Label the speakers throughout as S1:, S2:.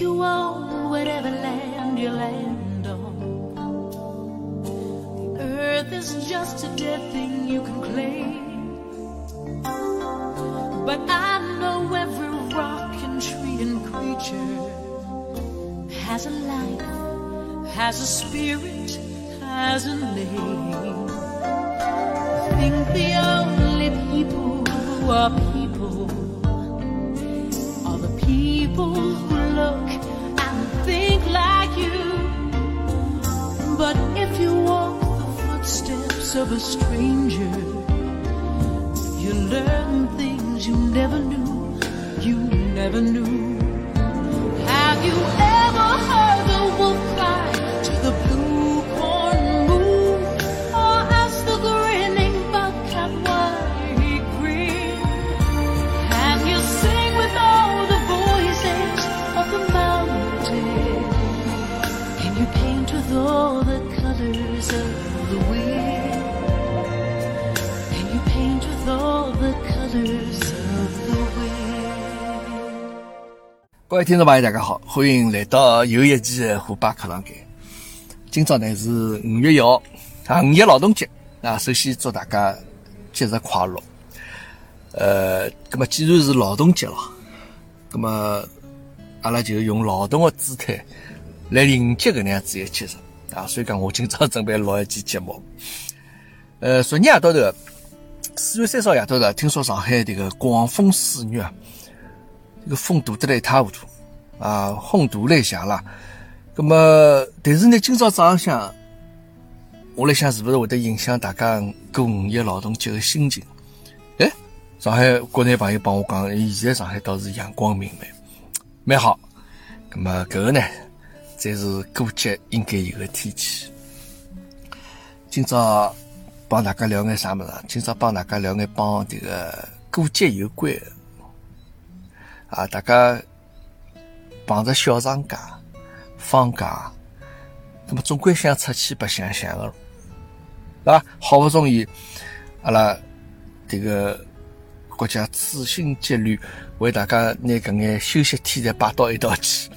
S1: you own whatever land you land on. The earth is just a dead thing you can claim. But I know every rock and tree and creature has a life, has a spirit, has a name. I think the only people who are footsteps of a stranger, you learn things you never knew, you never knew. Have you ever heard
S2: 各位听众朋友，大家好，欢迎来到又一期的虎爸课堂间。今朝呢是五月一号啊，五一劳动节啊。首先祝大家节日快乐。呃，那么既然是劳动节了，那么阿拉就用劳动的姿态来迎接搿能样子一个节日啊。所以讲，我今朝准备录一期节目。呃，昨日夜到头，四月三十号夜到头，听说上海这个广风肆虐。这个风大得来一塌糊涂啊，轰大了一下啦。那么，但是呢，今朝早浪向，我来想是不是会得影响大家过五一劳动节的心情？哎，上海国内朋友帮我讲，现在上海倒是阳光明媚，蛮好。那么，搿个呢，才是过节应该有的天气。今朝帮大家聊眼啥物事？今朝帮大家聊眼帮这个过节有关的。啊，大家碰着小长假、放假，那么总归想出去白相相个，对吧？好不容易，阿拉这个国家处心积虑为大家拿搿眼休息天再摆到一道去，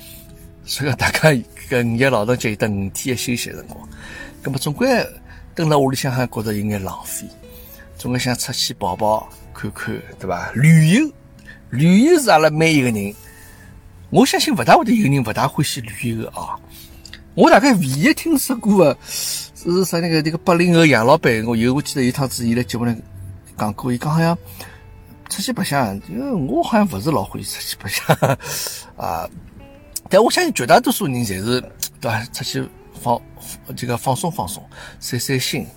S2: 所以大家搿五一劳动节有得五天的休息辰光，那么总归蹲辣屋里向还觉着有眼浪费，总归想出去跑跑看看，对吧？旅游。旅游是阿拉每一个人，我相信勿大会得有人勿大欢喜旅游的啊。我大概唯一听说过的是啥那个那个八零后杨老板，我有我记得有趟子伊来节目里讲过，伊讲好像出去白相，因为我好像勿是老欢喜出去白相 啊。但我相信绝大多数人侪是对伐？出去放这个放松放松，散散心，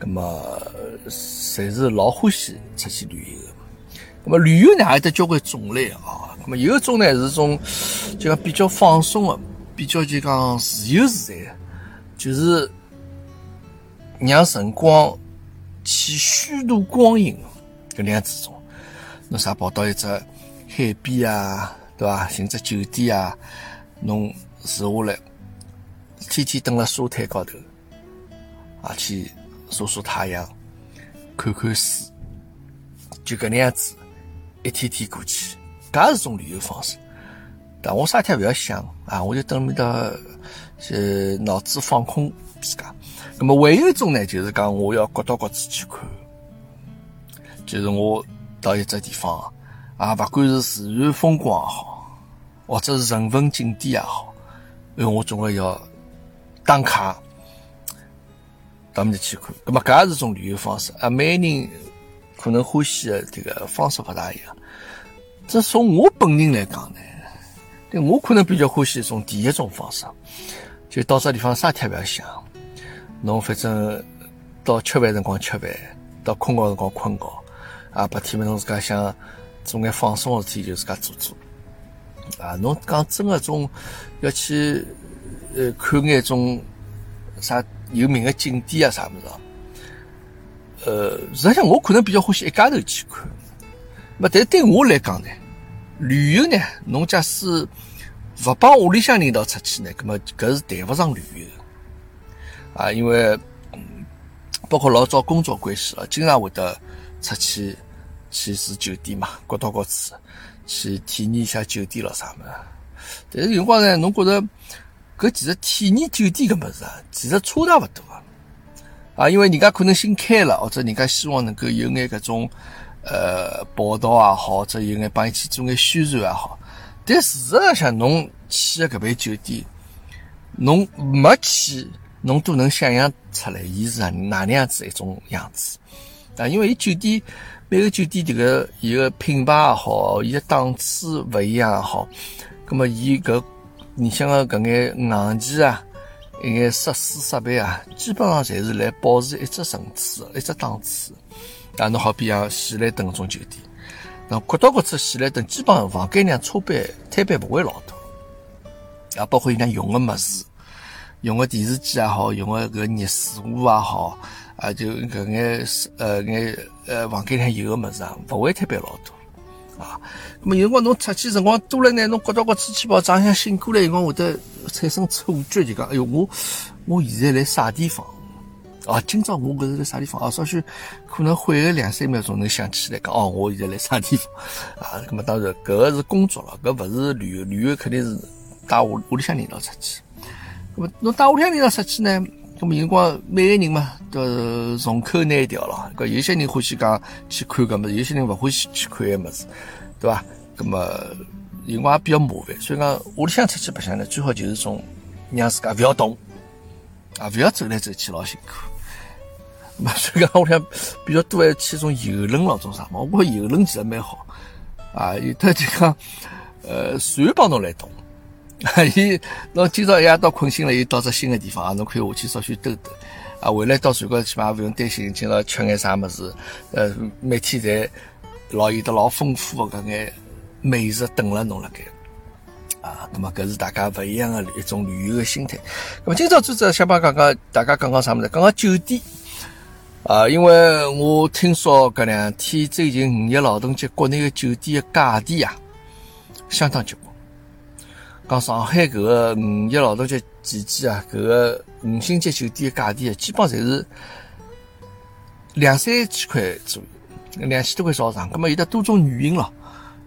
S2: 那么侪是老欢喜出去旅游的。那么旅游呢，还有得交关种类啊。那么有一种呢是种就讲比较放松的，比较就讲自由自在的，就是让辰光去虚度光阴搿能样子种。侬啥跑到一只海边啊，对伐？寻只酒店啊，侬住下来，天天蹲辣沙滩高头啊，去晒晒太阳，看看书，就搿能样子。一天天过去，搿也是种旅游方式。但我啥天勿要想啊，我就等面搭，呃，脑子放空自家。那么还有一种呢，就是讲我要各到各处去看，就是我到一只地方啊，勿管是自然风光也好，或者是人文景点也好，因为我总归要打卡到面搭去看。那么搿也是种旅游方式啊，每人。可能欢喜的这个方式不大一样。这从我本人来讲呢，对我可能比较欢喜一种第一种方式，就到这地方啥也不要想，侬反正到吃饭辰光吃饭，到困觉辰光困觉，啊，白天么侬自家想做眼放松的事体就自家做做。啊，侬讲真的种要去呃看眼种啥有名的景点啊啥么子。呃，实际上我可能比较欢喜一家头去看，那但对我来讲呢，旅游呢，侬假使勿帮屋里向人一道出去呢，那么搿是谈勿上旅游。啊，因为包括老早工作关系了，经常会得出去去住酒店嘛，各到各处去体验一下酒店了啥么，但是有辰光呢，侬觉着搿其实体验酒店搿物事啊，其实差大勿多啊。因为人家可能新开了，或者人家希望能够有眼搿种呃报道也好，或者有眼帮伊去做眼宣传也好。但事实上，侬去的搿爿酒店，侬没去，侬都能想象出来，伊是哪能样子一种样子啊？因为伊酒店每个酒店迭个伊个品牌也好，伊个档次勿一样也好，葛么伊搿你像个搿眼硬件啊，一眼设施设备啊，基本上侪是来保持一只层次、一只档次啊。侬好比像喜来登种酒店。那国到国处喜来登，基本上房间量差别摊板不会老多，啊，包括伊拉用的物事，用的电视机也好，用的搿热水壶也好，啊，就搿眼呃眼呃房间里有的物事啊，不会摊板老多，啊，那么有辰光侬出去辰光多了呢，侬国到国处去跑，早上醒过来辰光会得产生错觉，就讲，哎哟，我我现在来啥地方？哦，今朝我搿是辣啥地方？哦，稍许可能缓个两三秒钟，能想起来讲，哦，我现在辣啥地方？啊，咁么当然，搿个是工作了，搿勿是旅游，旅游肯定是带屋屋里向领导出去。咁么侬带屋里向领导出去呢？咁么有辰光每个人嘛都是众口难调咯。搿有些人欢喜讲去看搿物事，有些人勿欢喜去看搿物事，对伐？咁么有辰光也比较麻烦，所以讲屋里向出去白相呢，最好就是种让自家勿要动，啊，勿要走来走去，老辛苦。嘛，所以讲我想比较多还去种游轮咯，种啥嘛？我觉游轮其实蛮好啊，有的就讲呃船帮侬来动，伊侬今朝一夜到困醒了，又到只新的地方啊，侬可以下去稍许兜兜啊，回来到船高头起码勿用担心今朝吃眼啥物事，呃，每天侪老有得老丰富的搿眼美食等了侬辣盖啊，那么搿是大家勿一样的一种旅游的心态。那么今朝主要想帮讲讲，大家讲讲啥物事？讲讲酒店。啊，因为我听说搿两天最近五一劳动节，国内的酒店的价钿啊，相当结棍。讲上海搿个五一劳动节期间啊，搿个五星级酒店的价钿啊，基本侪是两三千块左右，两千多块朝上。葛末有得多种原因咯。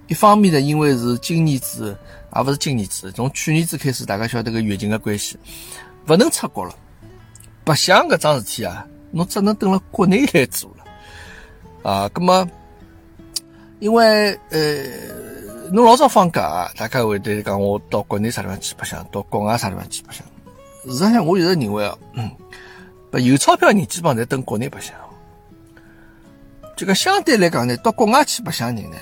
S2: 一方面呢，因为是今年子，也勿是今年子，从去年子开始，大家晓得个疫情的关系，勿能出国了，白相搿桩事体啊。侬只能等辣国内来做了，啊，咁么，因为呃，侬老早放假，大家会得讲我到国内啥地方去白相，到国外啥地方去白相。事实上，我一直认为啊，不有钞票人基本上侪等国内白相。这个相对来讲呢，到国外去白相人呢，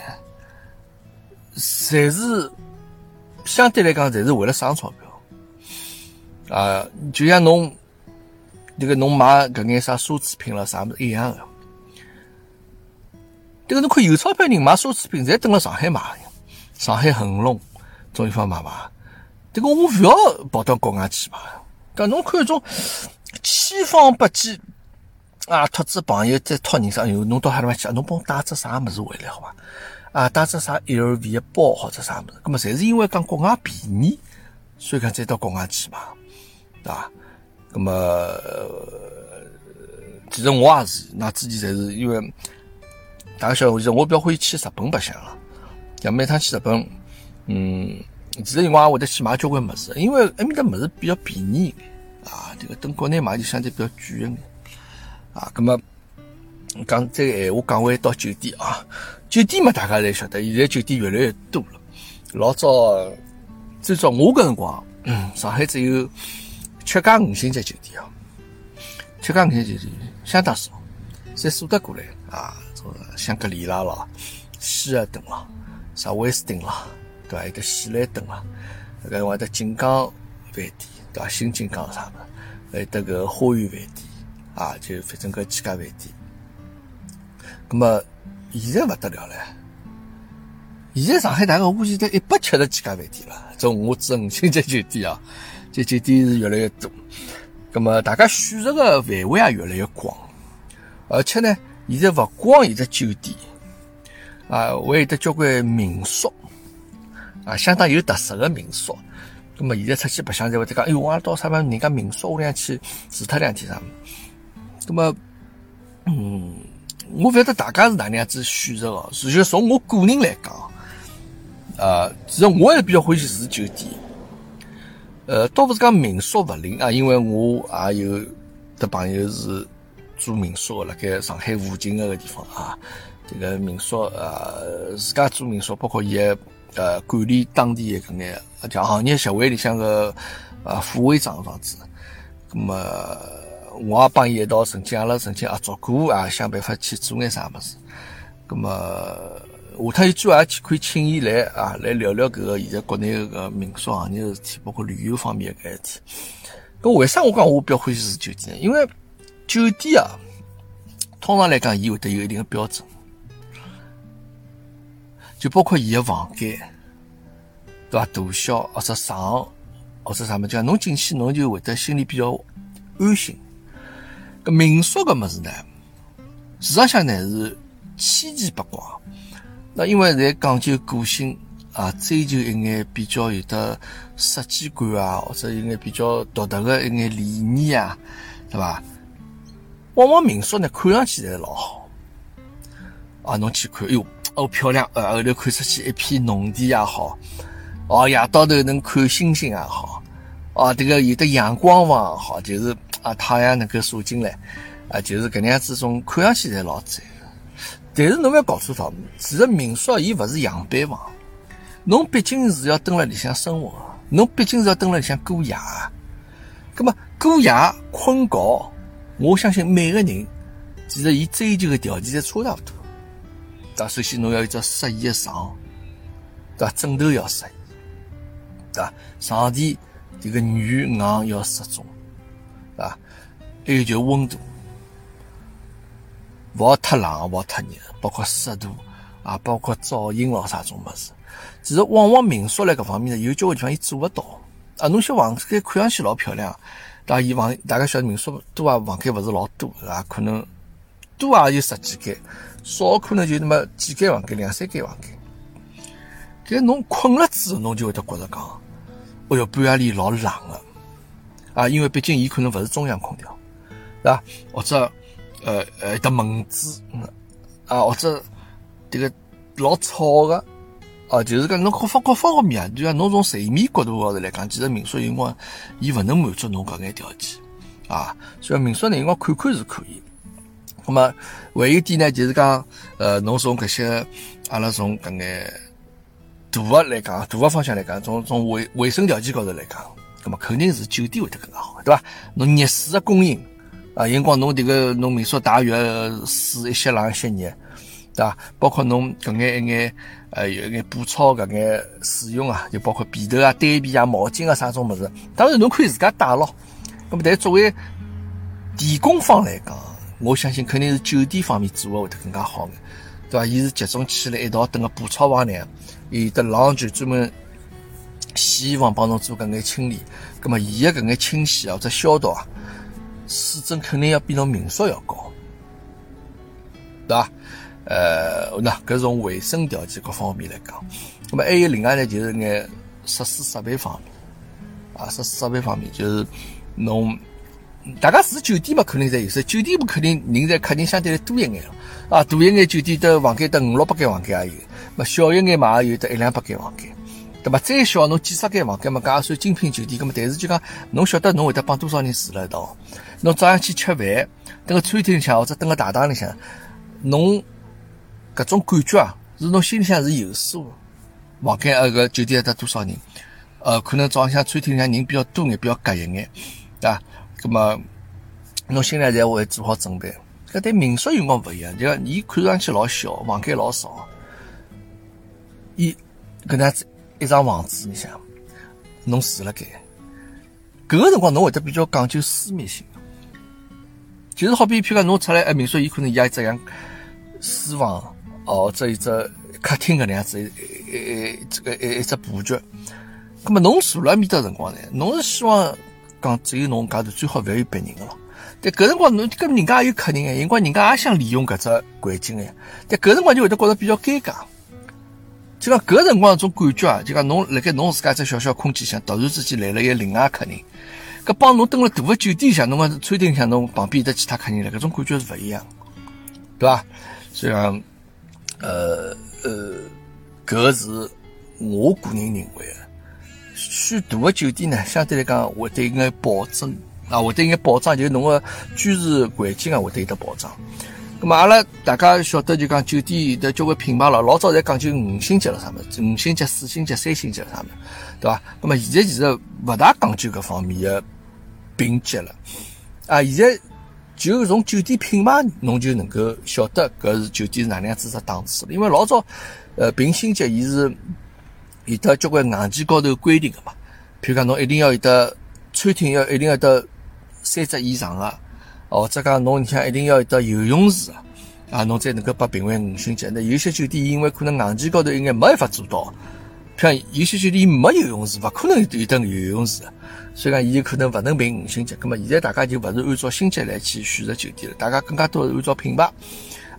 S2: 侪是相对来讲侪是为了省钞票，啊，就像侬。这个侬买搿眼啥奢侈品了啥物事一样的，这个侬看有钞票人买奢侈品，侪等了上海买，上海恒隆种地方买买。这个我勿要跑到国外去买。搿侬看种千方百计啊，托子朋友再托人啥哟，侬到哈地方去，侬帮我带只啥物事回来好伐？啊，带只啥 LV 的包或者啥物事？搿么侪是因为讲国外便宜，所以讲再到国外去买，对伐？那么，其实我也是，那之前侪是因为大家晓得，我其实我比较欢喜去日本白相了。像每趟去日本，嗯，其实我也会得去买交关物事，因为埃面的物事比较便宜啊。这个等国内买就相对比较贵一点啊。那么讲这个闲话讲回到酒店啊，酒店嘛，大家侪晓得，现在酒店越来越多了。老早最早我搿辰光，上海只有。七家五星级酒店啊，七家五星级酒店相当少，侪数得过来啊，香格里拉咯，希尔顿咯，啥威斯汀啦，对伐？有得喜来登啦，搿个还得锦江饭店，对伐？新锦江啥的，还有得个花园饭店啊，就反正搿几家饭店。咁么现在勿得了了，现在上海大概我估计得一百七十几家饭店了，种我指五星级酒店啊。这酒店是越来越多，那么大家选择的范围也越来越广，而且呢，现在勿光有只酒店，啊，还有得交关民宿，啊，相当有特色的民宿。那么现在出去白相，才会得讲，哎哟，我到啥么人家民宿屋里去住脱两天啥？那么，嗯，我勿晓得大家是哪能样子选择哦。实际从我个人来讲，啊，其实我也比较欢喜住酒店。呃，倒勿是讲民宿勿灵啊，因为我也有的朋友是做民宿的，辣盖上海附近个地方啊。这个民宿呃，自家做民宿，包括伊呃管理当地的搿眼叫行业协会里向个呃副会长样子。咁么，我也帮伊一道曾经阿拉曾经合作过啊，想办法去做眼啥物事。咁么，下趟有机会也去可以请伊来啊，来聊聊搿个现在国内搿个民宿行业事体，包括旅游方面搿事体。搿为啥我讲我比较欢喜住酒店呢？因为酒店啊，通常来讲，伊会得有一定的标准。就包括伊个房间，对伐？大小或者床或者啥么，叫侬进去侬就会得心里比较安心。搿民宿搿物事呢，市场上呢是千奇百怪。那因为侪讲究个性啊，追求一眼比较有的设计感啊，或者一眼比较独特的一眼理念啊，对伐？往往民宿呢看上去侪老好啊，侬去看，哎哟。哦，漂亮！呃，后头看出去一片农田也好，哦，夜到头能看星星也好，哦，这个有的阳光房也好，就是啊，太阳能够射进来，啊，就是搿能样子种看上去侪老赞。但是侬要搞错到，其实民宿伊勿是样板房，侬毕竟是要蹲辣里向生活，侬毕竟是要蹲辣里向过夜。葛么过夜困觉，我相信每个人其实伊追求的条件侪差勿多。首先侬要一只适宜的床，对吧？枕头要适宜，对吧？床垫这个软硬要适中，对吧？还有就温度，勿好太冷，勿好太热，包括湿度啊，包括噪音咯啥种物事。其实往往民宿来搿方面呢，有交关地方伊做勿到啊。侬小房间看上去老漂亮，但伊房大家晓得民宿多啊，房间勿是老多，啊，可能多也有十几间。少可能就那么几间房间，两三间房间。搿侬困了之后，侬就会得觉着讲，哎哟，半夜里老冷个，啊，因为毕竟伊可能勿是中央空调，对伐？或者，呃呃，得蚊子，啊，或者这个老吵个，啊，就是讲侬各方各方面啊，就讲侬从睡眠角度高头来讲，其实民宿有辰光伊勿能满足侬搿眼条件，啊，所以民宿呢，辰光看看是可以。那么还有一点呢，就是讲，呃，侬从搿些阿拉从搿眼大个来讲，大个方向来讲，从从卫卫生条件高头来讲，那么肯定是酒店会得更加好，对伐？侬热水的供应啊，有辰光侬迭个侬民宿大浴水一些冷一些热，对伐？包括侬搿眼一眼呃有一眼补钞搿眼使用啊，就包括被头啊、单被啊、毛巾啊啥种物事，当然侬可以自家带咯。那么但作为提供方来讲，我相信肯定是酒店方面做的会得更加好眼，对伐？伊是集中起来一道等个补钞房呢，有的浪就专门洗衣房帮侬做搿眼清理，葛么伊个搿眼清洗或者消毒啊，水准肯定要比侬民宿要高，对伐？呃，那搿种卫生条件各方面来讲，葛么还有另外呢，就是眼设施设备方面啊，设施设备方面就是侬。大家住酒店嘛，肯定在有噻。酒店嘛，肯定人在客人相对来多一眼啊，大一眼酒店的房间得五六百间房间也有，么小一眼嘛也有得一两百间房间，对吧？再小侬几十间房间嘛，搿也算精品酒店。搿么但是就讲，侬晓得侬会得帮多少人住辣一道？侬早上去吃饭，等个餐厅里向或者等个大堂里向，侬搿种感觉啊，是侬心里向是有数。房间呃个酒店得多少人？呃，可能早上向餐厅里向人比较多眼，比较挤一眼，对吧？那么，侬心里才会做好准备。搿对民宿辰光勿一样，就讲伊看上去老小，房间老少，伊搿能子一张房子里向，侬住辣盖，搿个辰光侬会得比较讲究私密性，就是好比譬如讲侬出来，哎，民宿伊可能也一只样书房，哦，这一只客厅搿能样子，一一这个一一只布局。葛末侬住辣面搭辰光呢，侬是希望。讲只有侬家头最好勿要有别人个咯。但搿辰光侬跟人家也有客人哎，辰光人家也想利用搿只环境哎。但搿辰光就会得觉着比较尴尬。就讲搿辰光种感觉啊，就讲侬辣盖侬自家只小小空间里向，突然之间来了一个另外客人，搿帮侬蹲辣大个酒店里向，侬讲餐厅里向侬旁边有得其他客人了，搿种感觉是勿一样，对伐？所以讲，呃呃，搿是我个人认为个，选大个酒店呢，相对来讲会得有眼保证啊，会得有眼保障，就侬个居住环境啊会得有得保障。咁么阿拉大家晓得就讲酒店有得交关品牌了，老早侪讲究五星级了啥么，五星级、四星级、三星级了啥么，对伐？咁么现在其实勿大讲究搿方面的评级了啊，现在。就从酒店品牌，侬就能够晓得搿是酒店是哪能样子只档次了。因为老早，呃，评星级伊是有得交关硬件高头规定个嘛。譬如讲，侬一定要有得餐厅要一定要得三只以上个，或者讲侬里向一定要有得游泳池啊，侬才能够被评为五星级。那有些酒店因为可能硬件高头应该没办法做到，像有些酒店没游泳池，勿可能有得游泳池。所以讲，伊有可能勿能评五星级。那么，现在大家就勿是按照星级来去选择酒店了，大家更加多是按照品牌。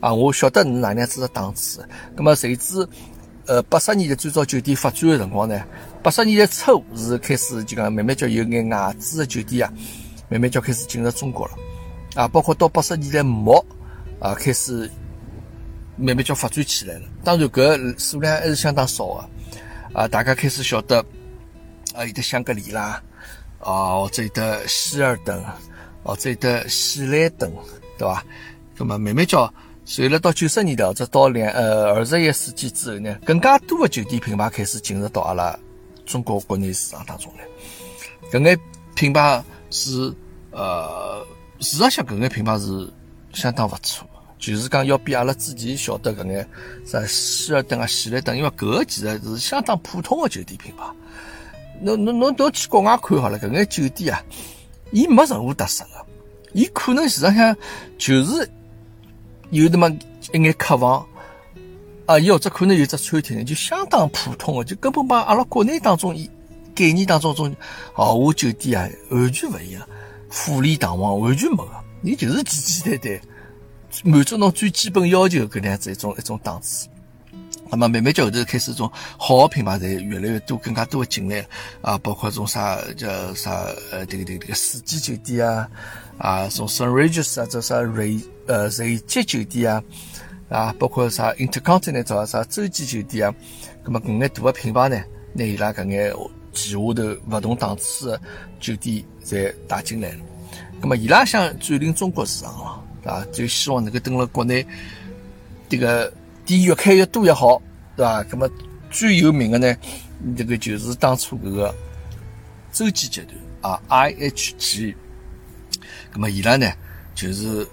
S2: 啊，我晓得你哪能样子的档次。那么，随之，呃，八十年代最早酒店发展的辰光呢，八十年代初是开始就讲慢慢叫有眼外资的酒店啊，慢慢叫开始进入中国了。啊，包括到八十年代末啊，开始慢慢叫发展起来了。当然，搿数量还是相当少的。啊，大家开始晓得啊，有的香格里拉。啊，或者有的希尔顿，或者有的喜来登，对伐？那么慢慢叫，随了到九十年代或者到两呃二十一世纪之后呢，更加多的酒店品牌开始进入到阿拉中国国内市场当中来。搿眼品牌是呃，事实上搿眼品牌是相当勿错，就是讲要比阿拉之前晓得搿眼啥希尔顿啊、喜来登，因为搿个其实是相当普通的酒店品牌。侬侬侬到去国外看好了，搿眼酒店啊，伊没任何特色个，伊可能实际上就是有那么一眼客房啊，伊或者可能有只餐厅，就相当普通的，就根本帮阿拉国内当中一概念当中中豪华酒店啊，完全勿一样，富丽堂皇完全没个，伊就是简简单单满足侬最基本要求搿能样子一种一种档次。那么慢慢叫后头开始，种好的品牌才越来越多，更加多的进来啊，包括种啥叫啥呃，这个这个这个四季酒店啊，啊，种 Sun Regis 啊，这啥瑞呃瑞吉酒店啊，啊，包括啥 Intercontinental 啊，啥洲际酒店啊，那么搿眼大的品牌呢，拿伊拉搿眼旗下头勿同档次的酒店侪带进来了。那么伊拉想占领中国市场了，啊，就希望能够登了国内这个。店越开越多越好，对吧？那么最有名的呢，这个就是当初这个洲际集团啊，IHG。那么伊拉呢，就是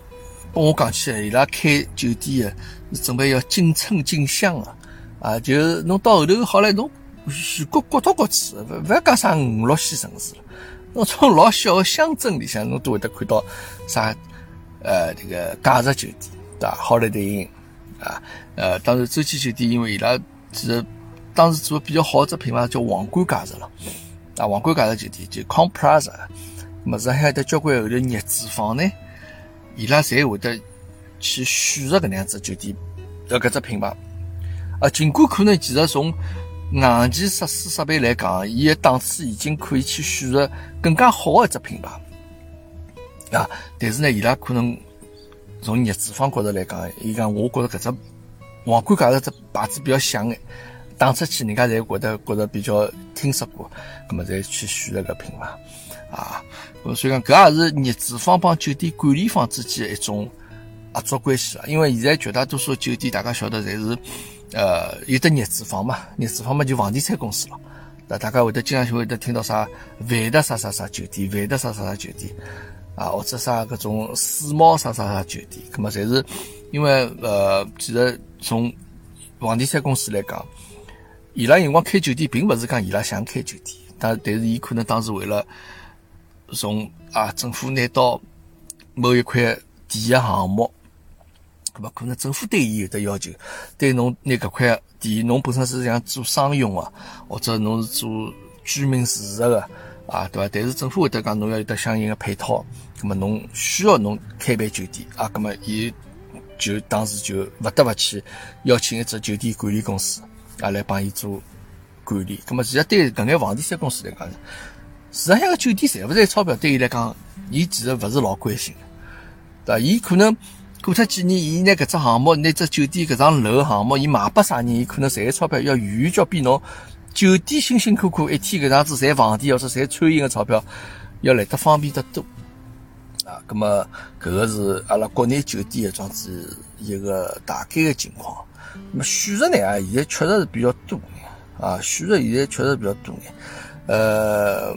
S2: 帮我讲起来，伊拉开酒店啊，准备要进村进乡啊，啊，就是侬到后头好了，侬全国各到各处，勿勿要讲啥五六线城市了，侬从老小的乡镇里向，侬都会得看到啥呃这个假日酒店，对吧？好了的营。啊，呃，当然洲际酒店，因为伊拉其实当时做的比较好只品牌叫皇冠假日了，啊，皇冠假日酒店就 c o m p r a s a 么子还有得交关后头业主方呢，伊拉侪会得去选择搿能样子酒店的搿只品牌，啊，尽管可能其实从硬件设施设备来讲，伊的档次已经可以去选择更加好的一只品牌，啊，但是呢，伊拉可能。从业主方角度来讲，伊讲我觉着搿只皇冠假日只牌子比较响眼，打出去人家侪觉得觉得比较听说过，葛末才去选了个品牌啊。所以讲搿也是业主方帮酒店管理方之间一种合作关系啊。因为现在绝大多数酒店大家晓得侪是呃有的业主方嘛，业主方嘛就房地产公司了。那大家会得经常会得听到啥万达啥啥啥酒店，万达啥啥啥酒店。啊，或者啥搿种世贸啥啥啥酒店，葛么侪是因为呃，其实从房地产公司来讲，伊拉辰光开酒店，并勿是讲伊拉想开酒店，但但是伊可能当时为了从啊政府拿到某一块地的项目，葛么可能政府对伊有的要求，对侬拿搿块地，侬本身是想做商用啊，或者侬是做居民住宅的。啊，对伐？但是政府会得讲，侬要有得相应的配套，那么侬需要侬开办酒店啊，那么伊就当时就勿得勿去邀请一只酒店管理公司啊来帮伊做管理。那么其实对搿眼房地产公司来讲，实际上个酒店赚勿赚钞票，对伊来讲，伊其实勿是老关心的，对伐？伊可能过脱几年，伊拿搿只项目，拿只酒店搿幢楼项目，伊卖拨啥人，伊可能赚个钞票要远远较比侬酒店辛辛苦苦一天搿样子赚房钿或者赚餐饮个钞票，要来得方便得多。啊，咁么搿个是阿拉国内酒店一桩子一个大概个情况。那么选择呢啊，现在确实是比较多啊，选择现在确实比较多眼。呃，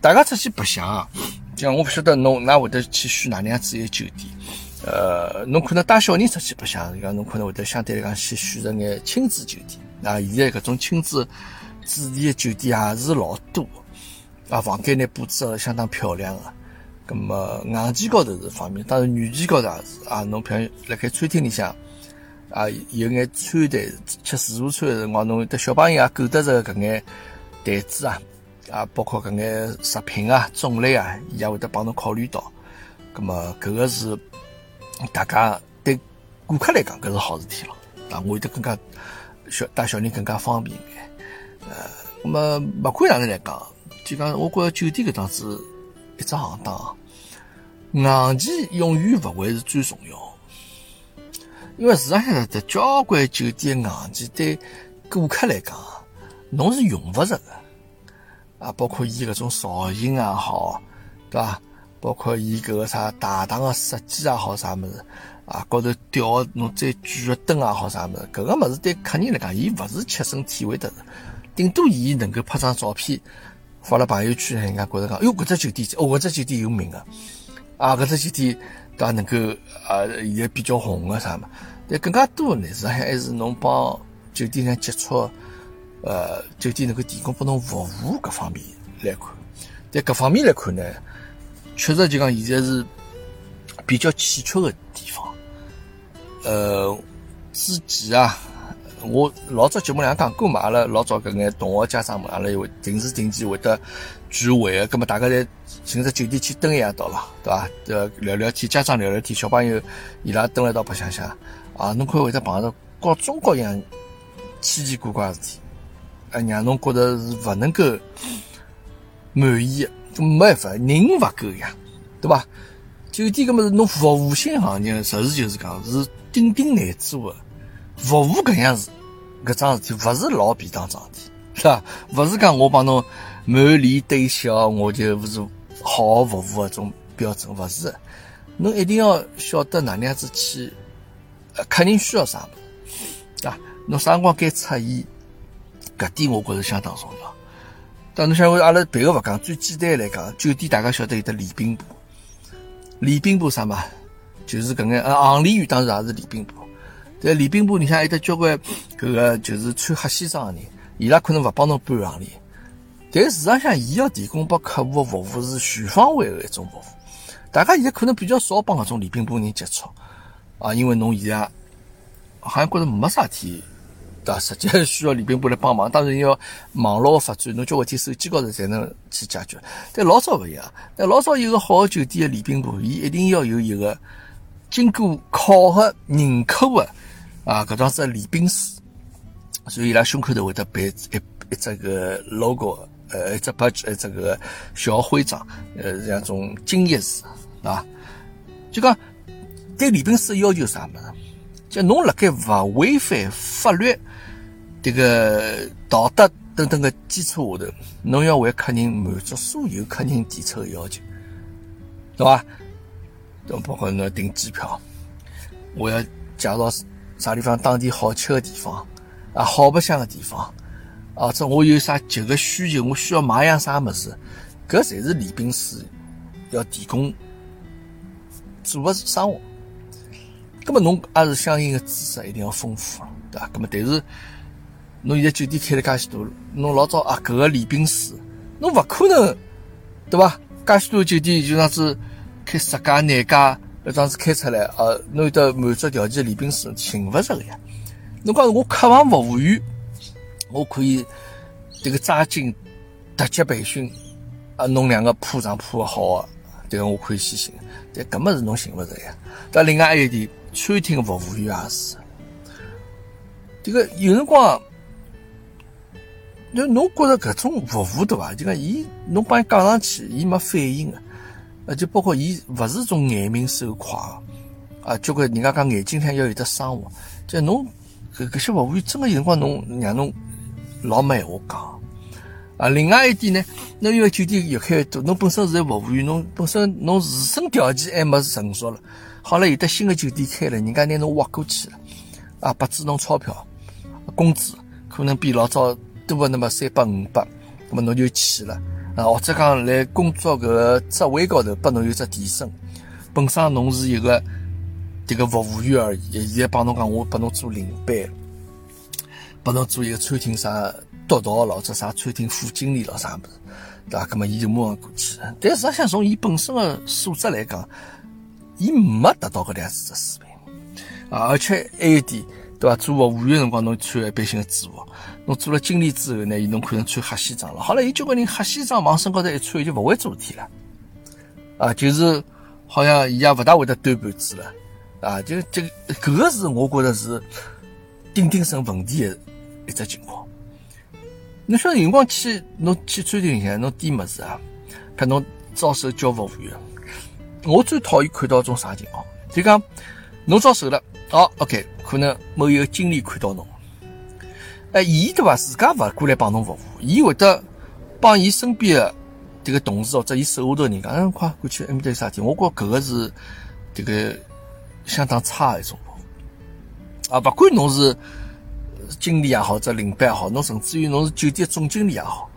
S2: 大家出去白相啊，像我不晓得侬㑚会得去选哪能样子一个酒店。呃，侬可能带小人出去白相，讲侬可能会得相对来讲去选择眼亲子酒店。啊，现在搿种亲子主题的酒店也是老多，啊，房间呢布置得相当漂亮个。咁么硬件高头是方便，当然软件高头也是啊。侬譬如辣盖餐厅里向啊，有眼餐台吃自助餐个辰光，侬得小朋友也够得着搿眼台子啊，啊，包括搿眼食品啊、种类啊，伊也会得帮侬考虑到。咁么搿个是大家对顾客来讲，搿是好事体咯。啊，我会得更加小带小人更加方便眼。呃，咁么勿管哪能来讲，就讲我觉着酒店搿档子一只行当。硬件永远勿会是最重要，因为市场上的交关酒店硬件对顾客来讲，侬是用勿着的啊。包括伊搿种造型也好，对伐？包括伊搿个啥大堂个设计也好，啥物事啊，高头吊侬最贵个灯也好，啥物事，搿个物事对客人来讲，伊勿是切身体会得的，顶多伊能够拍张照片发了朋友圈，人家觉着讲，哟，搿只酒店，哦，搿只酒店有名个。啊搿只酒店倒能够啊，现在比较红个啥嘛？但更加多呢，实际上还是侬帮酒店上接触，呃，酒店能够提供拨侬服务各方面来看。在各方面来看呢，确实就讲现在是比较欠缺个地方。呃，之前啊，我老早节目两讲过嘛，阿拉老早搿眼同学家长们，阿拉会定时定期会得聚会个，葛末大家侪。寻只酒店去蹲一夜到了，对伐？呃，聊聊天，家长聊聊天，小朋友伊拉蹲辣一道白相相啊，侬看会得碰到各种各样奇奇怪怪个事体，啊，让侬觉得是勿能够满意个，没办法，人勿够呀，对伐？酒店搿么是侬服务性行业，实事求是讲是顶顶难做个，服务搿样事，搿桩事体勿是老便当桩事体，是吧？勿是讲我帮侬满脸堆笑，我就勿是。好服务个种标准勿是，侬一定要晓得哪能样子去，呃，客人需要啥物，啊，侬啥辰光该出现，搿点我觉着相当重要。但侬想，阿拉别个勿讲，最简单来讲，酒店大家晓得有得礼宾部，礼宾部啥嘛？就是搿眼呃行李员当然也是礼宾部，但礼宾部里向有得交关搿个就是穿黑西装个人，伊拉可能勿帮侬搬行李。但事实上，伊要提供拨客户的服务是全方位的一种服务。大家现在可能比较少帮搿种礼宾部人接触啊，因为侬现在好像觉着没啥事体，对伐？实际需要礼宾部来帮忙。当然要网络个发展，侬交关天手机高头才能去解决。但老早勿一样，但老早有个好的酒店的礼宾部，伊一定要有一个经过考核认可的啊，搿种子礼宾师，所以伊拉胸口头会得背一一只个 logo。呃，一只 badge，一只个小徽章，呃，像种敬业字，啊，就讲对礼宾师要求啥么子？就侬辣盖勿违反法律、这个道德等等个基础下头，侬要为客人满足所有客人提出的要求，对伐？都包括侬订机票，我要介绍啥地方当地好吃的地方，啊，好白相的地方。啊，这我有啥急个需求，我需要买样啥么子，搿侪是礼宾师要提供做个生活。葛么侬也是相应的知识一定要丰富，对伐？葛么但是侬现在酒店开了介许多，侬老早啊搿个礼宾师，侬勿可能，对伐？介许多酒店就样子开十家廿家，搿样子开出来啊，侬有得满足条件礼宾师寻勿着个呀。侬讲我客房服务员。我可以这个抓紧特级培训啊，弄两个铺床铺好的，这个我可以去寻，但根本是侬寻勿着呀。但另外一点，餐厅服务员也是，这个有辰光，那侬觉着搿种服务对伐？就讲伊侬帮伊讲上去，伊没反应的，啊，就包括伊勿是种眼明手快啊，交关人家讲眼睛上要有得生活，就侬搿搿些服务员真的有辰光侬让侬。老没话讲。啊，另外一点呢，侬因为酒店越开越多，侬本身是在服务员，侬本身侬自身条件还没成熟了，好了，有的新的酒店开了，人家拿侬挖过去了，啊，拨支侬钞票，工资可能比老早多个那么三百五百，那么侬就去了，啊，或者讲来工作搿个职位高头拨侬有只提升，本身侬是一个迭个服务员而已，现在帮侬讲我拨侬做领班，拨侬做一个餐厅啥督导咯，或者啥餐厅副经理咯啥物事，对伐？搿么伊就马上过去，但实际上从伊本身的素质来讲，伊没达到搿两子只水平啊，而且还有一点。对伐？做服务员辰光，侬穿一般性的制服；侬做了经理之后呢，伊侬可能穿黑西装了。好了，有交关人黑西装往身高头一穿，就勿会做事体了。啊，就是好像伊也勿大会得端盘子了。啊，就这搿个是我觉着是顶顶成问题的一只情况。侬晓得辰光去侬去餐厅里向侬点物事啊，看侬招手叫服务员，我最讨厌看到种啥情况？就讲侬招手了。哦，OK，可能某一个经理看到侬，哎，伊对伐？自家勿过来帮侬服务，伊会得帮伊身边的这个同事或者伊手下头人讲，嗯，快过去，埃面搭有啥事体？我觉搿个是这个相当差的一种服务。啊，勿管侬是经理也好，或者领班也好，侬甚至于侬是酒店总经理也好，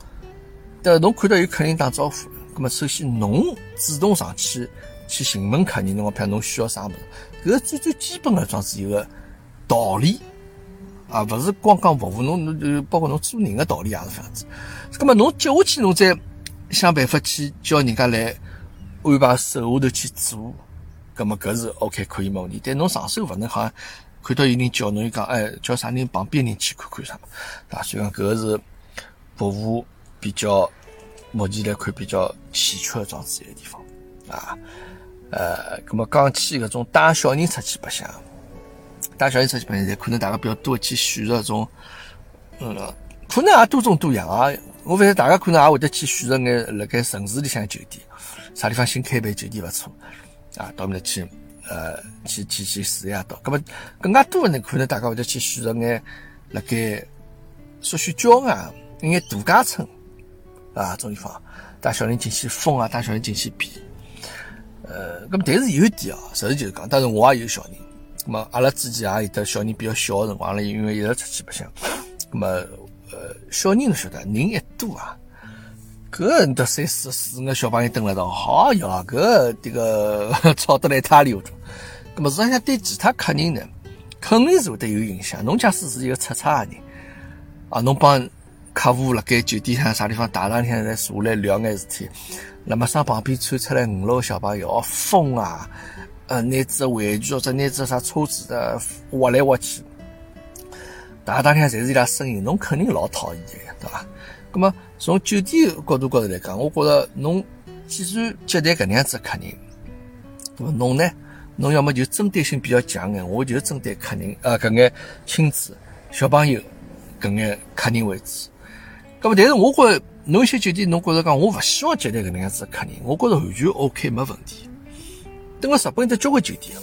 S2: 但侬看到有客人打招呼，那么首先侬主动上去去询问客人，侬讲侬需要啥物事？搿最最基本的，装是一个道理啊，勿是光讲服务，侬侬就包括侬做人的道理也是这样子。那么侬接下去，侬再想办法去叫人家来安排手下头去做，那么搿是 OK 可以没问题。但侬上手勿能好像看到有人叫侬，讲哎叫啥人旁边人去看看啥，对伐？所以讲搿个是服务比较目前来看比较欠缺的桩子一个地方啊。呃，咁么讲起搿种带小人出去白相，带小人出去白相，可能大家比较多去选择种，嗯，可能也多种多样啊。我反正大家可能也会得去选择眼辣盖城市里向酒店，啥地方新开办酒店勿错啊，到面去，呃，去去去试一下到。咁么更加多的呢，可能大家会得去选择眼辣盖稍许郊外一眼度假村啊，种地方带小人进去疯啊，带小人进去比。呃，咁但是有一点啊，实事求是讲，当然我也有小人，咁么阿拉之前也有得小人比较小的辰光，阿拉因为一直出去白相，咁么呃，小人侬晓得，人一多啊，搿得三四四个小朋友蹲辣道，好哟，搿这个吵得来一塌糊涂。咁么实际上对其他客人呢，肯定是会得有影响。侬假使是一个出差的人，啊，侬帮客户辣盖酒店上啥地方大堂向来坐来聊眼事体。那么上旁边窜出来五六个小朋友，疯啊！呃，拿只玩具或者拿只啥车子的挖来挖去，大当天侪是伊拉声音，侬肯定老讨厌的，对伐？那么从酒店角度高头来讲，我觉着侬既然接待搿能样子客人，那么侬呢，侬要么就针对性比较强眼，我就针对客人啊，搿眼亲子、小朋友搿眼客人为主。那么但是我觉着。侬一些酒店，侬觉着讲我勿希望接待搿能样子客人，我觉着完全 OK 没问题。等个日本的交关酒店，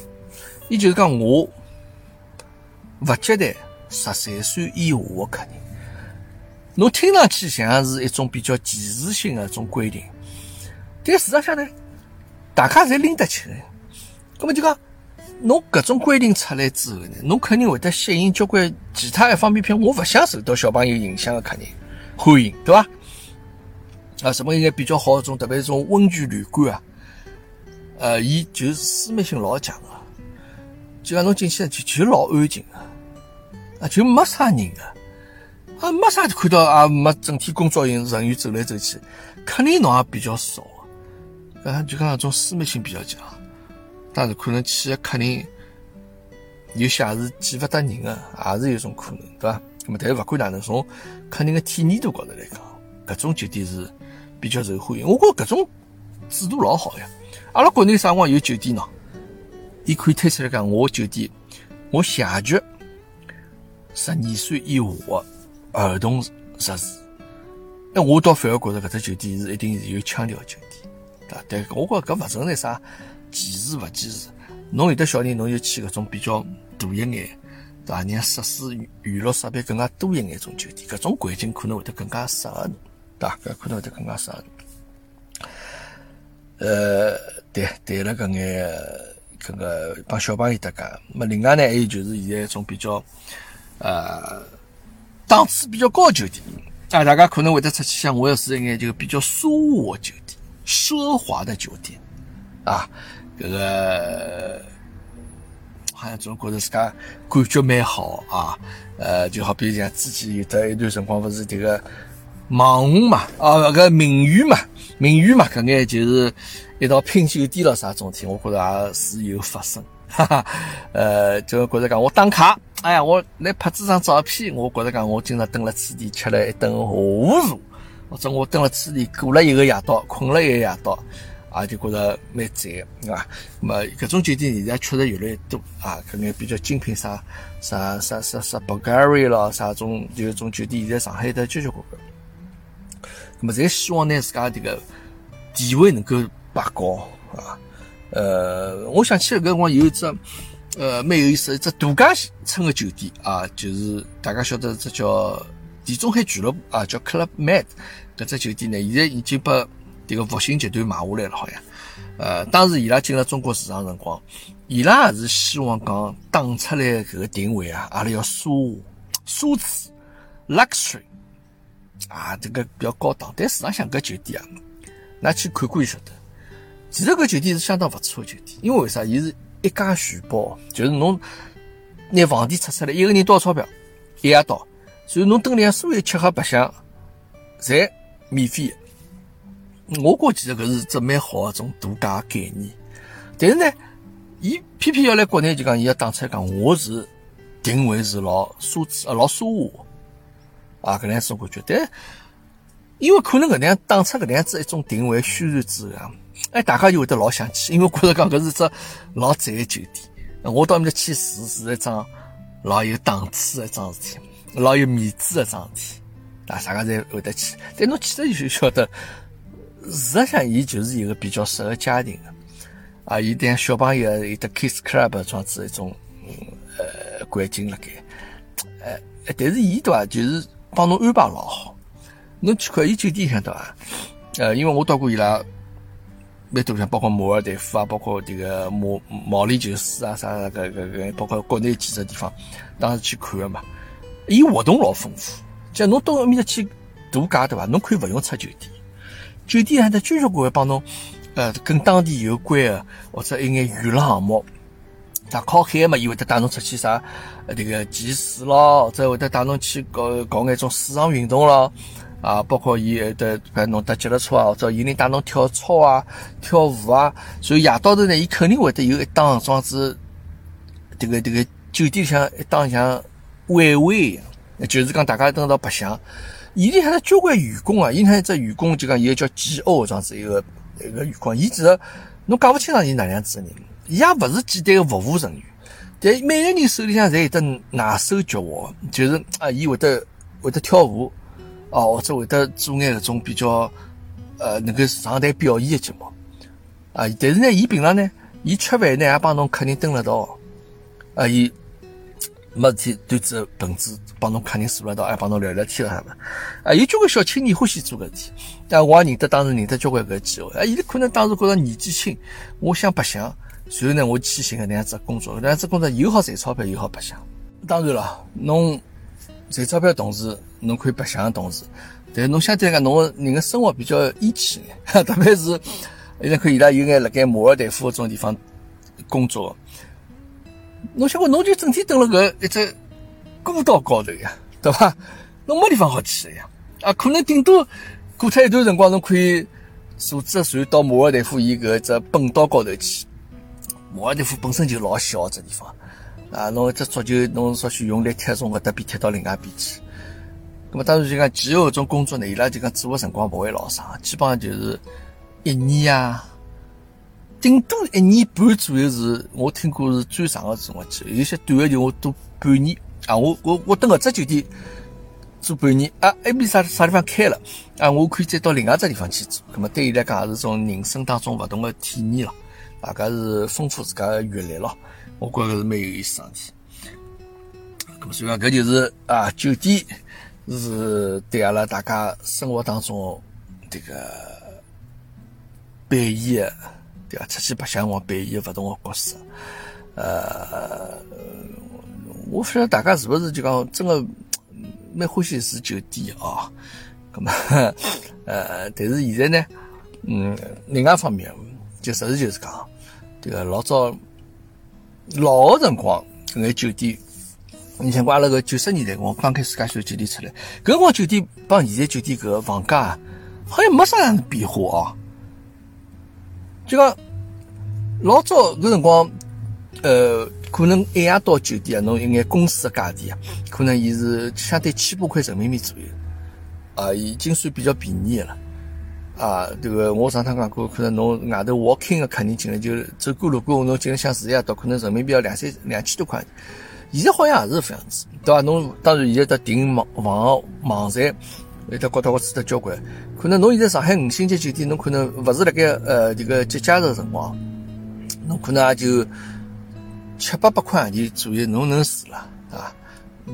S2: 伊就是讲我勿接待十三岁以下的客人。侬听上去像是一种比较歧视性的一种规定，但事实上呢，大家侪拎得起来。葛么就讲，侬搿种规定出来之后呢，侬肯定会得吸引交关其他一方面，偏我勿想受到小朋友影响的客人欢迎，对伐？啊，什么应该比较好种，特别是种温泉旅馆啊，呃，伊就是私密性老强的，就讲侬进去就就老安静的，啊，就没啥人个，啊，没啥看到啊，没整天工作人员走来走去，肯定侬也比较少，啊，就讲那种私密性比较强，但是可能去的客人有些也是见不得人的，也是有种可能，对吧？那么，但是不管哪能，从客人的体验度高头来讲，搿种酒店是。比较受欢迎，我觉搿种制度老好呀。阿拉国内啥辰光有酒店喏，伊可以推出来讲，我酒店我谢绝十二岁以下的儿童设施。那我倒反而觉着搿只酒店是一定是有腔调酒店，对伐？但我觉搿勿存在啥歧视勿歧视。侬有的小人，侬就去搿种比较大一眼，对伐？让设施娱乐设备更加多一眼种酒店，搿种环境可能会得更加适合侬，对伐？搿可能会得更加适合侬。呃，对，谈了搿眼搿个帮小朋友搭界，么另外呢，还有就是现在一种比较呃档次比较高酒店，啊，大家可能会得出去想，我要是一眼就比较奢华酒店、奢华的酒店啊，搿个。好像总觉着自家感觉蛮好啊，呃，就好比像之前有的一段辰光，勿是迭个网红嘛，啊，搿个名媛嘛，名媛嘛，搿眼就是一道拼酒店了啥种体，我觉着也是有发生，哈哈，呃，就觉着讲我打卡，哎呀，我来拍几张照片，我觉着讲我今朝蹲了此地吃了一顿下午茶，或者我蹲了此地过了一个夜到，困了一个夜到。啊，就觉着蛮赞，对伐？那么搿种酒店现在确实越来越多啊，搿眼比较精品啥啥啥啥啥 Bulgari 咯，啥种就种酒店现在上海的交交关关。那么侪希望呢自家这个地位能够拔高啊。呃，我想起来搿辰光有一只呃蛮有意思，一只度假村的酒店啊，就是大家晓得这叫地中海俱乐部啊，叫 Club Med。搿只酒店呢，现在已经把这个复兴集团买下来了，好像，呃，当时伊拉进了中国市场辰光，伊拉也是希望讲打出来搿个定位啊，阿拉要奢华奢侈，luxury，啊，这个比较高档。但市场上搿酒店啊，那去看看就晓得，其实搿酒店是相当勿错的酒店，因为为啥？伊是一家全包，就是侬拿房钿出出来，一个人多少钞票，一夜到，所以侬等里向所有吃喝白相，侪免费。我觉其实搿是只蛮好的种度假概念，但是呢，伊偏偏要来国内就讲，伊要打出来讲，我是定位是老奢侈啊，老奢华啊，搿能样子感觉。但因为可能搿能样打出搿能样子一种定位宣传之后，哎，大家就会得老想去，因为觉着讲搿是只老赞的酒店。我到埃面搭去住是一桩老有档次的一桩事体，老有面子的一桩事体，啊，大家侪会得去。但侬去了就晓得。事实上，伊就是一个比较适合家庭的，啊，有点小朋友有的 kids club 装置一种，呃，环境辣盖，呃，但是伊对伐，就是帮侬安排老好。侬去看伊酒店向对伐？呃，因为我到过伊拉蛮多像，包括摩尔代夫啊，包括这个毛毛里求斯啊，啥个个个，包括国内几只地方，当时去看的嘛。伊活动老丰富，像侬到埃面搭去度假对伐？侬可以勿用出酒店。酒店还得交交关关帮侬，呃，跟当地有关的或者一眼娱乐项目，那靠海嘛，伊会得带侬出去啥，这个潜水咯，或者会得带侬去搞搞眼种水上运动咯，啊，包括伊会得带侬搭脚踏车啊，或者伊能带侬跳操啊、跳舞啊。所以夜到头呢，伊肯定会得有一档装置，这个这个酒店像一档像晚会一样，就是讲大家等到白相。伊里向的交关员工啊，伊里向一只员工就讲，伊个叫 G.O. 这样子一个一个员工，伊其实侬讲勿清爽伊哪样子个人，伊也勿是简单的服务人员，但每个人手里向侪有得拿手绝活，就是啊，伊会得会得跳舞，哦，或者会得做眼搿种比较呃能够上台表演的节目，啊，但是呢，伊平常呢，伊吃饭呢也帮侬客人蹲了道，啊，伊。没事体，端着盆子帮侬客人坐了道，还帮侬聊聊天了啥么？啊，有交关小青年欢喜做搿事体，但我也认得，当时认得交关搿机会。啊，伊可能当时觉着年纪轻，我想白相，所以呢，我去寻个那样子工作，那样子工作又好赚钞票，又好白相。当然了，侬赚钞票同时，侬可以白相的同时，但侬相对来讲，侬人的生活比较义气，特别是现在看伊拉有眼辣盖马尔代夫搿种地方工作。侬想讲，侬就整天蹲辣搿一只孤岛高头呀，对伐？侬没地方好去的呀。啊，可能顶多过脱一段辰光，侬可以坐只船到马尔代夫伊搿只本岛高头去。马尔代夫本身就老小只地方啊，侬一只足球，侬稍许用力踢，从搿搭边踢到另外一边去。那么当然就讲，其后搿种工作呢，伊拉就讲做个辰光勿会老长，基本上就是一年啊。顶多一年半左右是，我听过是最长的辰光期，有些短的就我都半年啊。我我我等搿只酒店做半年啊，埃边啥啥地方开了啊，我可以再到另外只地方去做。那么对伊来讲也是种人生当中勿同的体验咯，大家是丰富自家的阅历咯。我觉着是蛮有意思事体。咁所以讲，搿就是啊，酒店是对阿拉大家生活当中这个扮演的对伐？出去白相往扮演勿同个角色。呃，我勿晓得大家是勿是就讲真个蛮欢喜住酒店啊？咁么，呃，但是现在呢，嗯，另外一方面，就实事求是讲，这个老早老个辰光，搿眼酒店。你像阿拉搿九十年代，我刚开始介绍酒店出来，搿辰光酒店帮现在酒店搿个房价好像没啥样子变化啊。就讲老早搿辰光，呃，可能一夜到酒店啊，侬一眼公司个价钿啊，可能伊是相对千把块人民币左右，啊，已经算比较便宜个了。啊，这个我上趟讲过，可能侬外头 walking 个客人进来就走过路过，侬进来想住一夜到，可能人民币要两三两千多块。现在好像也是这样子，对伐？侬当然现在在订网网网站，有的高头我知得交关。可能侬现在上海五星级酒店，侬可能勿是辣盖呃这个节假日辰光，侬可能也就七八百块洋钿左右，侬能住了，对伐？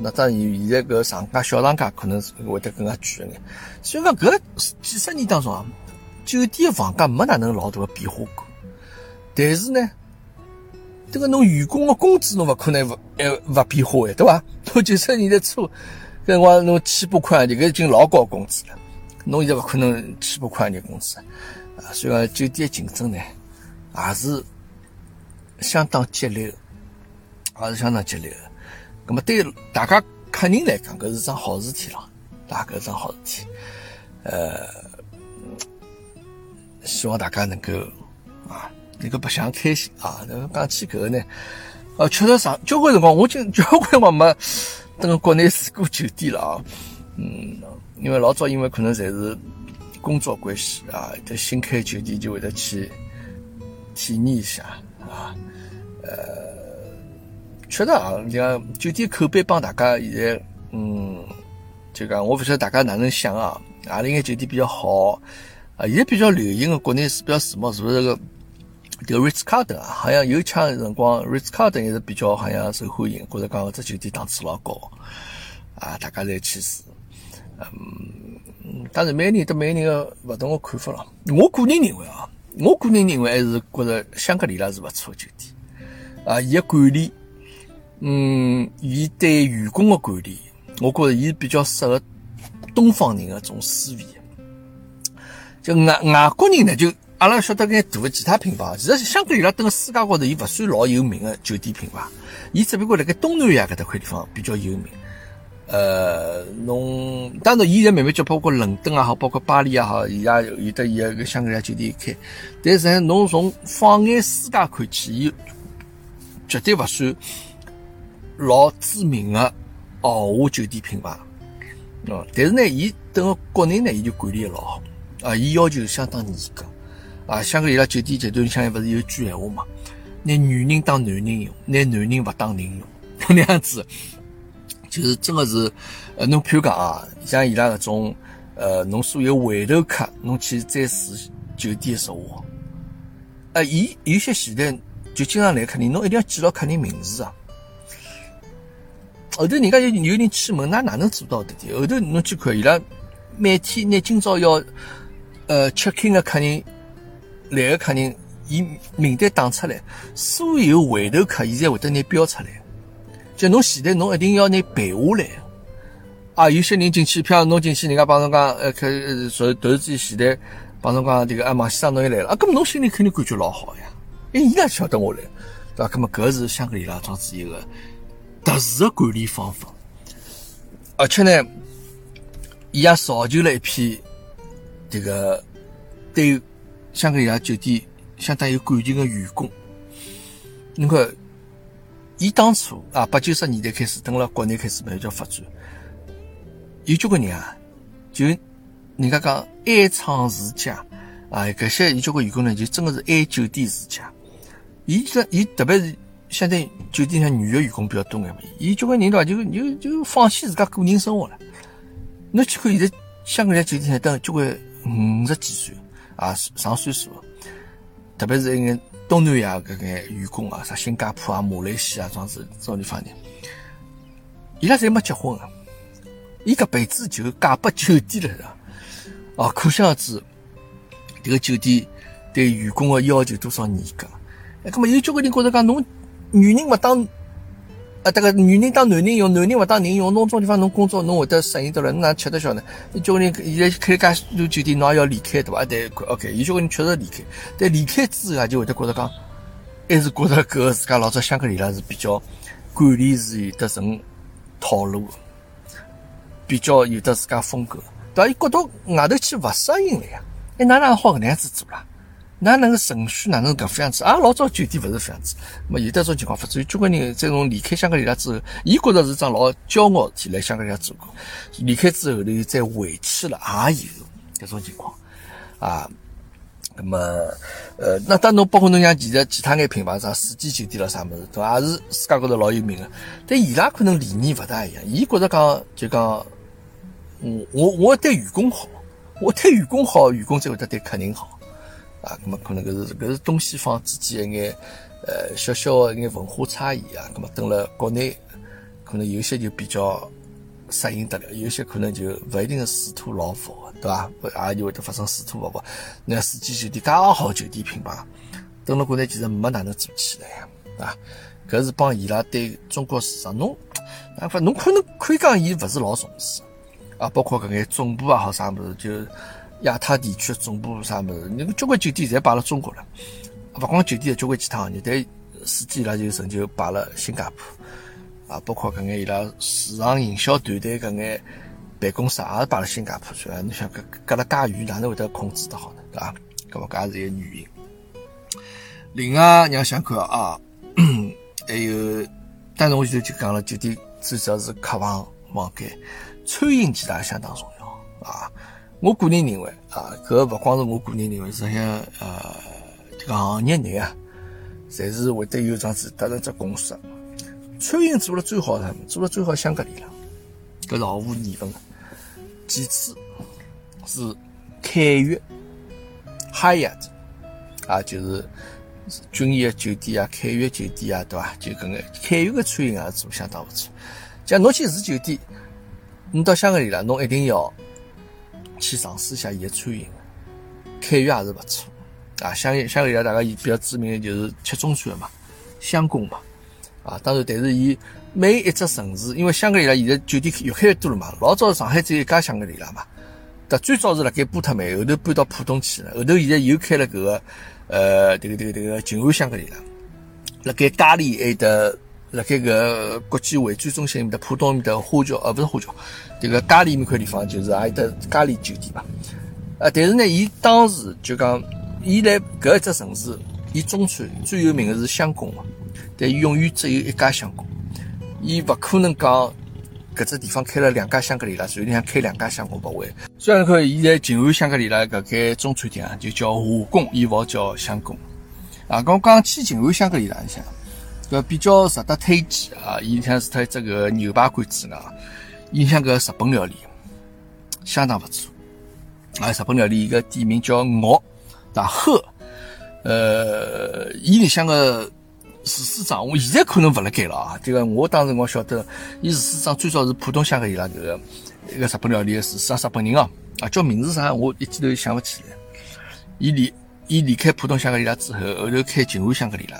S2: 那当然现在搿上家小长假可能是会得更加贵一眼。所以讲搿几十年当中啊，酒店房价没哪能老大个变化过，但是呢。这个侬员工的工资侬勿可能勿呃勿变化诶，对伐？侬九十年代初，搿辰光侬千把块，钿，搿已经老高工资了。侬现在勿可能千把块钿工资啊！所以讲酒店竞争呢，也是相当激烈，也是相当激烈的。那么对大家客人来讲，搿是桩好事体了，大搿是桩好事体。呃，希望大家能够啊。能够白相开心啊！那个讲起搿个呢，呃，确实上交关辰光，我经交关辰光没等国内住过酒店了啊。嗯，因为老早因为可能侪是工作关系啊，在新开酒店就会得去体验一下啊。呃，确实啊，你讲酒店口碑帮大家现在，嗯，就讲我不晓得大家哪能想啊？哪里眼酒店比较好啊？现在比较流行的国内是比较时髦，是不是个？这个 Ritz Carlton 啊，好像有抢辰光，Ritz Carlton 也是比较好像受欢迎，觉着讲搿只酒店档次老高啊，大家侪去住。嗯，当然每个人都每个人个勿同个看法咯。我个人认为啊，我个人认为还是觉着香格里拉是勿错个酒店啊，伊个管理，嗯，伊对员工个管理，我觉着伊比较适合东方人个种思维。就外外国人呢就。阿拉晓得眼大个其他品牌，其实香格里拉登个世界高头，伊勿算老有名个酒店品牌，伊只不过辣盖东南亚搿搭块地方比较有名。呃，侬当然，伊现在慢慢叫包括伦敦也好，包括巴黎也好，伊也有得伊个香格里拉酒店开。但是呢侬从放眼世界看起，伊绝对勿算老知名个豪华酒店品牌。哦，但是呢，伊等个国内呢，伊就管理得老好啊，伊要求相当严格。啊，香格里拉酒店集团里，向勿是有句闲话嘛？拿女人当男人用，拿男人勿当人用，那样子，就是真的是，呃，侬譬如讲啊，像伊拉搿种，呃，侬所有回头客，侬去再住酒店说话，啊，伊有些前台就经常来客人，侬一定要记牢客人名字啊。后头人家有有人去问，那哪能做到的？后头侬去看伊拉每天，拿今朝要，呃，check in 的客人。来个客人，伊名单打出来，所有回头客，伊才会得拿标出来。就侬前台，侬一定要拿背下来。啊，有些人进去，譬如侬进去，人家帮侬讲，呃，开说突然之间前台帮侬讲，这个啊，马先生侬又来了，啊，咁么侬心里肯定感觉老好呀。哎，伊哪晓得我来，对吧？咁么搿是香格里拉庄子一个特殊的管理方法，而且呢，伊也造就了一批这个对。香格里拉酒店相当有感情的员工，侬看，伊当初啊八九十年代开始，等了国内开始慢慢叫发展，有交关人啊，就人家讲爱厂世家啊，搿些有交关员工呢，就真的是爱酒店世家。伊这伊特别是相对酒店上女的员工比较多眼嘛，伊交关人对伐？就就就放弃自家个人生活了。侬去看现在香格里拉酒店上等交关五十几岁。啊，上岁数，特别是一眼东南亚搿眼员工啊，啥新加坡啊、马来西亚这样子这种地方人，伊拉侪没结婚啊，伊搿辈子就嫁拨酒店了，是吧？哦，可想而知，迭个酒店对员工的要求多少严格。哎，搿么有交关人觉着讲，侬女人勿当，啊，迭个女人当男人用，男人勿当人用，侬种地方侬工作侬会得适应得了，侬哪吃得消呢？有交关人现在开介许多酒店，侬也要离开对伐？对，OK，有交关人确实离开，但离开之后啊，就会得觉着讲，还是觉着搿个自家老早香格里拉是比较管理是有得成套路的，比较有得自家风格。对伐？伊觉得外头去勿适应了呀，哎，哪能好搿能样子做啦？哪能个程序哪能搿副样子？啊，老早酒店勿是副样子，么有得种情况发生。有交关人在从离开香格里拉之后，伊觉着是桩老骄傲事体，来香格里拉做过。离开之后又，再回去了，也有搿种情况啊。那么，呃，那当侬包括侬像其他其他眼品牌，啥四季酒店了啥物事，对伐？也是世界高头老有名个。但伊拉可能理念勿大一样，伊觉着讲就讲。我我我对员工好，我对员工好，员工才会得对客人好，啊，那么可能搿是搿是东西方之间一眼呃小小的一眼文化差异啊，那么等了国内可能有些就比较适应得了，有些可能就勿一定是水土老服，对伐？也就会得发生水土不服。那四季酒店介好酒店品牌，等了国内其实没哪能做起来呀，啊，搿是帮伊拉对中国市场，侬啊，反侬可能可以讲伊勿是老重视。啊，包括搿眼总部啊，好啥物事，就亚太地区总部啥物事，那个交关酒店侪摆辣中国了。勿光酒店，交关其他行业，但司机伊拉就成就摆辣新加坡。啊，包括搿眼伊拉市场营销团队搿眼办公室也是摆辣新加坡去。啊，你想搿隔了介远，哪能会得控制得好呢？对伐？搿么搿也是一个原因。另外，让想看啊，还有，当然我现在就讲了，酒店最主要是客房房间。餐饮其实也相当重要啊！我个人认为啊，搿勿光是我个人认为，实际上呃，这个行业内啊，侪是会得有桩子达成只共识。餐饮做了最好的，做了最好香格里拉，搿是毫无疑问的。其次是凯悦、哈亚子啊，就是君悦酒店啊、凯悦酒店啊，对伐？就搿个凯悦的餐饮也做相当不错。像侬去住酒店。你到香格里拉，侬一定要去尝试一下伊个餐饮，凯悦也是勿错啊。香香格里拉大家比较知名的就是吃中餐的嘛，香宫嘛啊。当然，但是伊每一只城市，因为香格里拉现在酒店越开越多了嘛。老早上海只有一家香格里拉嘛，但最早是辣盖波特曼，后头搬到浦东去了，后头现在又开了搿个呃，这个这个这个静安香格里拉，辣盖嘉里埃的。辣盖个国际会展中心面的浦东面的花桥，呃，不是花桥，这个嘉里面块地方就是也有得嘉里酒店嘛。呃，但是呢，伊当时就讲，伊来搿一只城市，伊中餐最有名的是香宫嘛，但伊永远只有一家香宫，伊勿可能讲搿只地方开了两家香格里拉，所以你想开两家香宫不会。虽然讲现在静安香格里拉搿间中餐厅啊，就叫华宫，伊勿叫香宫。啊，刚刚去静安香格里拉你想。搿比较值得推荐啊！伊像是它这个牛排馆之外，印象个日本料理相当不错。啊，日本料理一个店名叫岳，大鹤，呃，伊里向个厨师长，我现在可能勿辣盖了啊。这个我当时我晓得，伊厨师长最早是浦东香格里拉这个一个日本料理个厨师长，日本人哦，啊，叫名字啥我一记头想不起来。伊离伊离开浦东香格里拉之后，后头开静安香格里拉。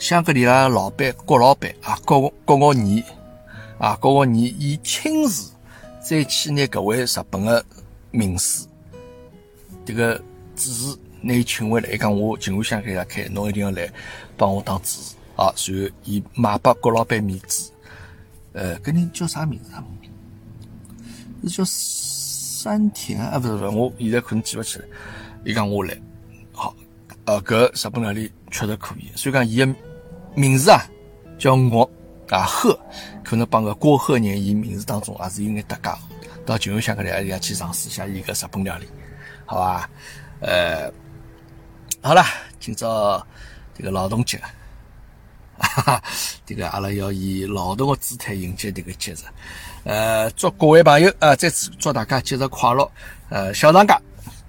S2: 香格里拉老板郭老板啊，郭郭傲年啊，郭傲年，伊亲自再去拿搿位日本的名师，这个主持，拿伊请回来，伊讲我静安香格里拉开，侬一定要来帮我当主持啊。随后伊买拨郭老板面子，呃，搿人叫啥名字啊？是叫山田啊？不是不是，我现在可能记勿起来。伊讲我来，好，呃，搿日本料理确实可以，所以讲伊个。名字啊，叫岳啊鹤，可能帮个郭鹤年，伊名字当中也是有眼搭嘎。到静安香格里拉去尝试一下伊个日本料理，好吧？呃，好了，今朝这个劳动节，哈哈，这个阿拉要以劳动的姿态迎接这个节日。呃，祝各位朋友啊，再次祝大家节日快乐。呃，小长假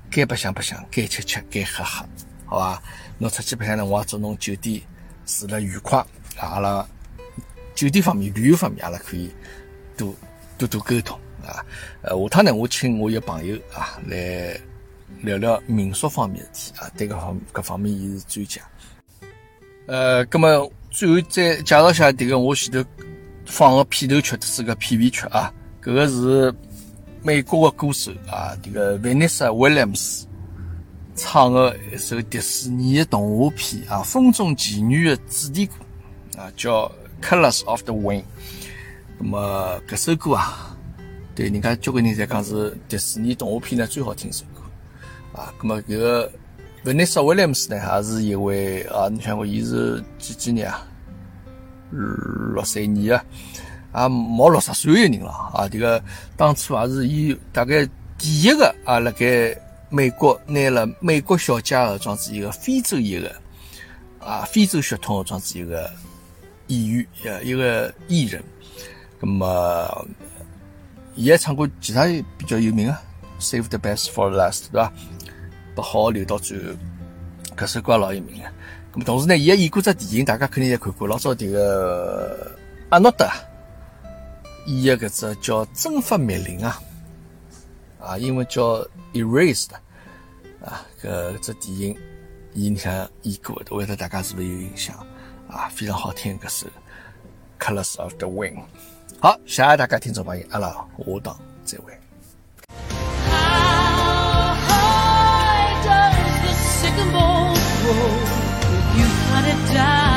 S2: 该白相白相，该吃吃，该喝喝，好吧？侬出去白相呢，我也祝侬酒店。住了愉快，阿拉酒店方面、旅游方面，阿拉可以多多多沟通啊。呃，下趟呢，我请我一个朋友啊来聊聊民宿方面事体啊，对搿方搿方面伊是专家。呃，葛么最后再介绍下迭个我前头放个片头曲，是个片尾曲啊。搿个是美国个歌手啊，迭个 Vanessa Williams 唱的一首迪士尼的动画片啊《风中奇缘》的主题歌啊，叫《Colors of the Wind》。那么搿首歌啊，对人家交关人侪讲是迪士尼动画片呢最好听一首歌啊。那么搿个。Vanessa Williams 呢，还是一位啊，你想过，伊是几几年啊？六三年啊，啊，毛六十岁的人了啊。这个当初也是伊大概第一个啊，辣盖美国拿了美国小姐的装置一个非洲裔个啊，非洲血统的装置一个演员，一个艺人。那么，伊还唱过其他比较有名啊，《Save the Best for Last》，对吧？不好留到最后，搿首歌老有名个。咁么同时呢，伊还演过只电影，大家肯定也看过。老早迭个阿诺德演个搿只叫《蒸发密林》啊，啊，英文叫《Erased》啊，搿只电影，伊像演过，我晓得大家是勿是有印象啊？非常好听搿首《Colors of the Wind》。好，谢谢大家听众朋友，阿拉下档再会。
S1: you cut it down.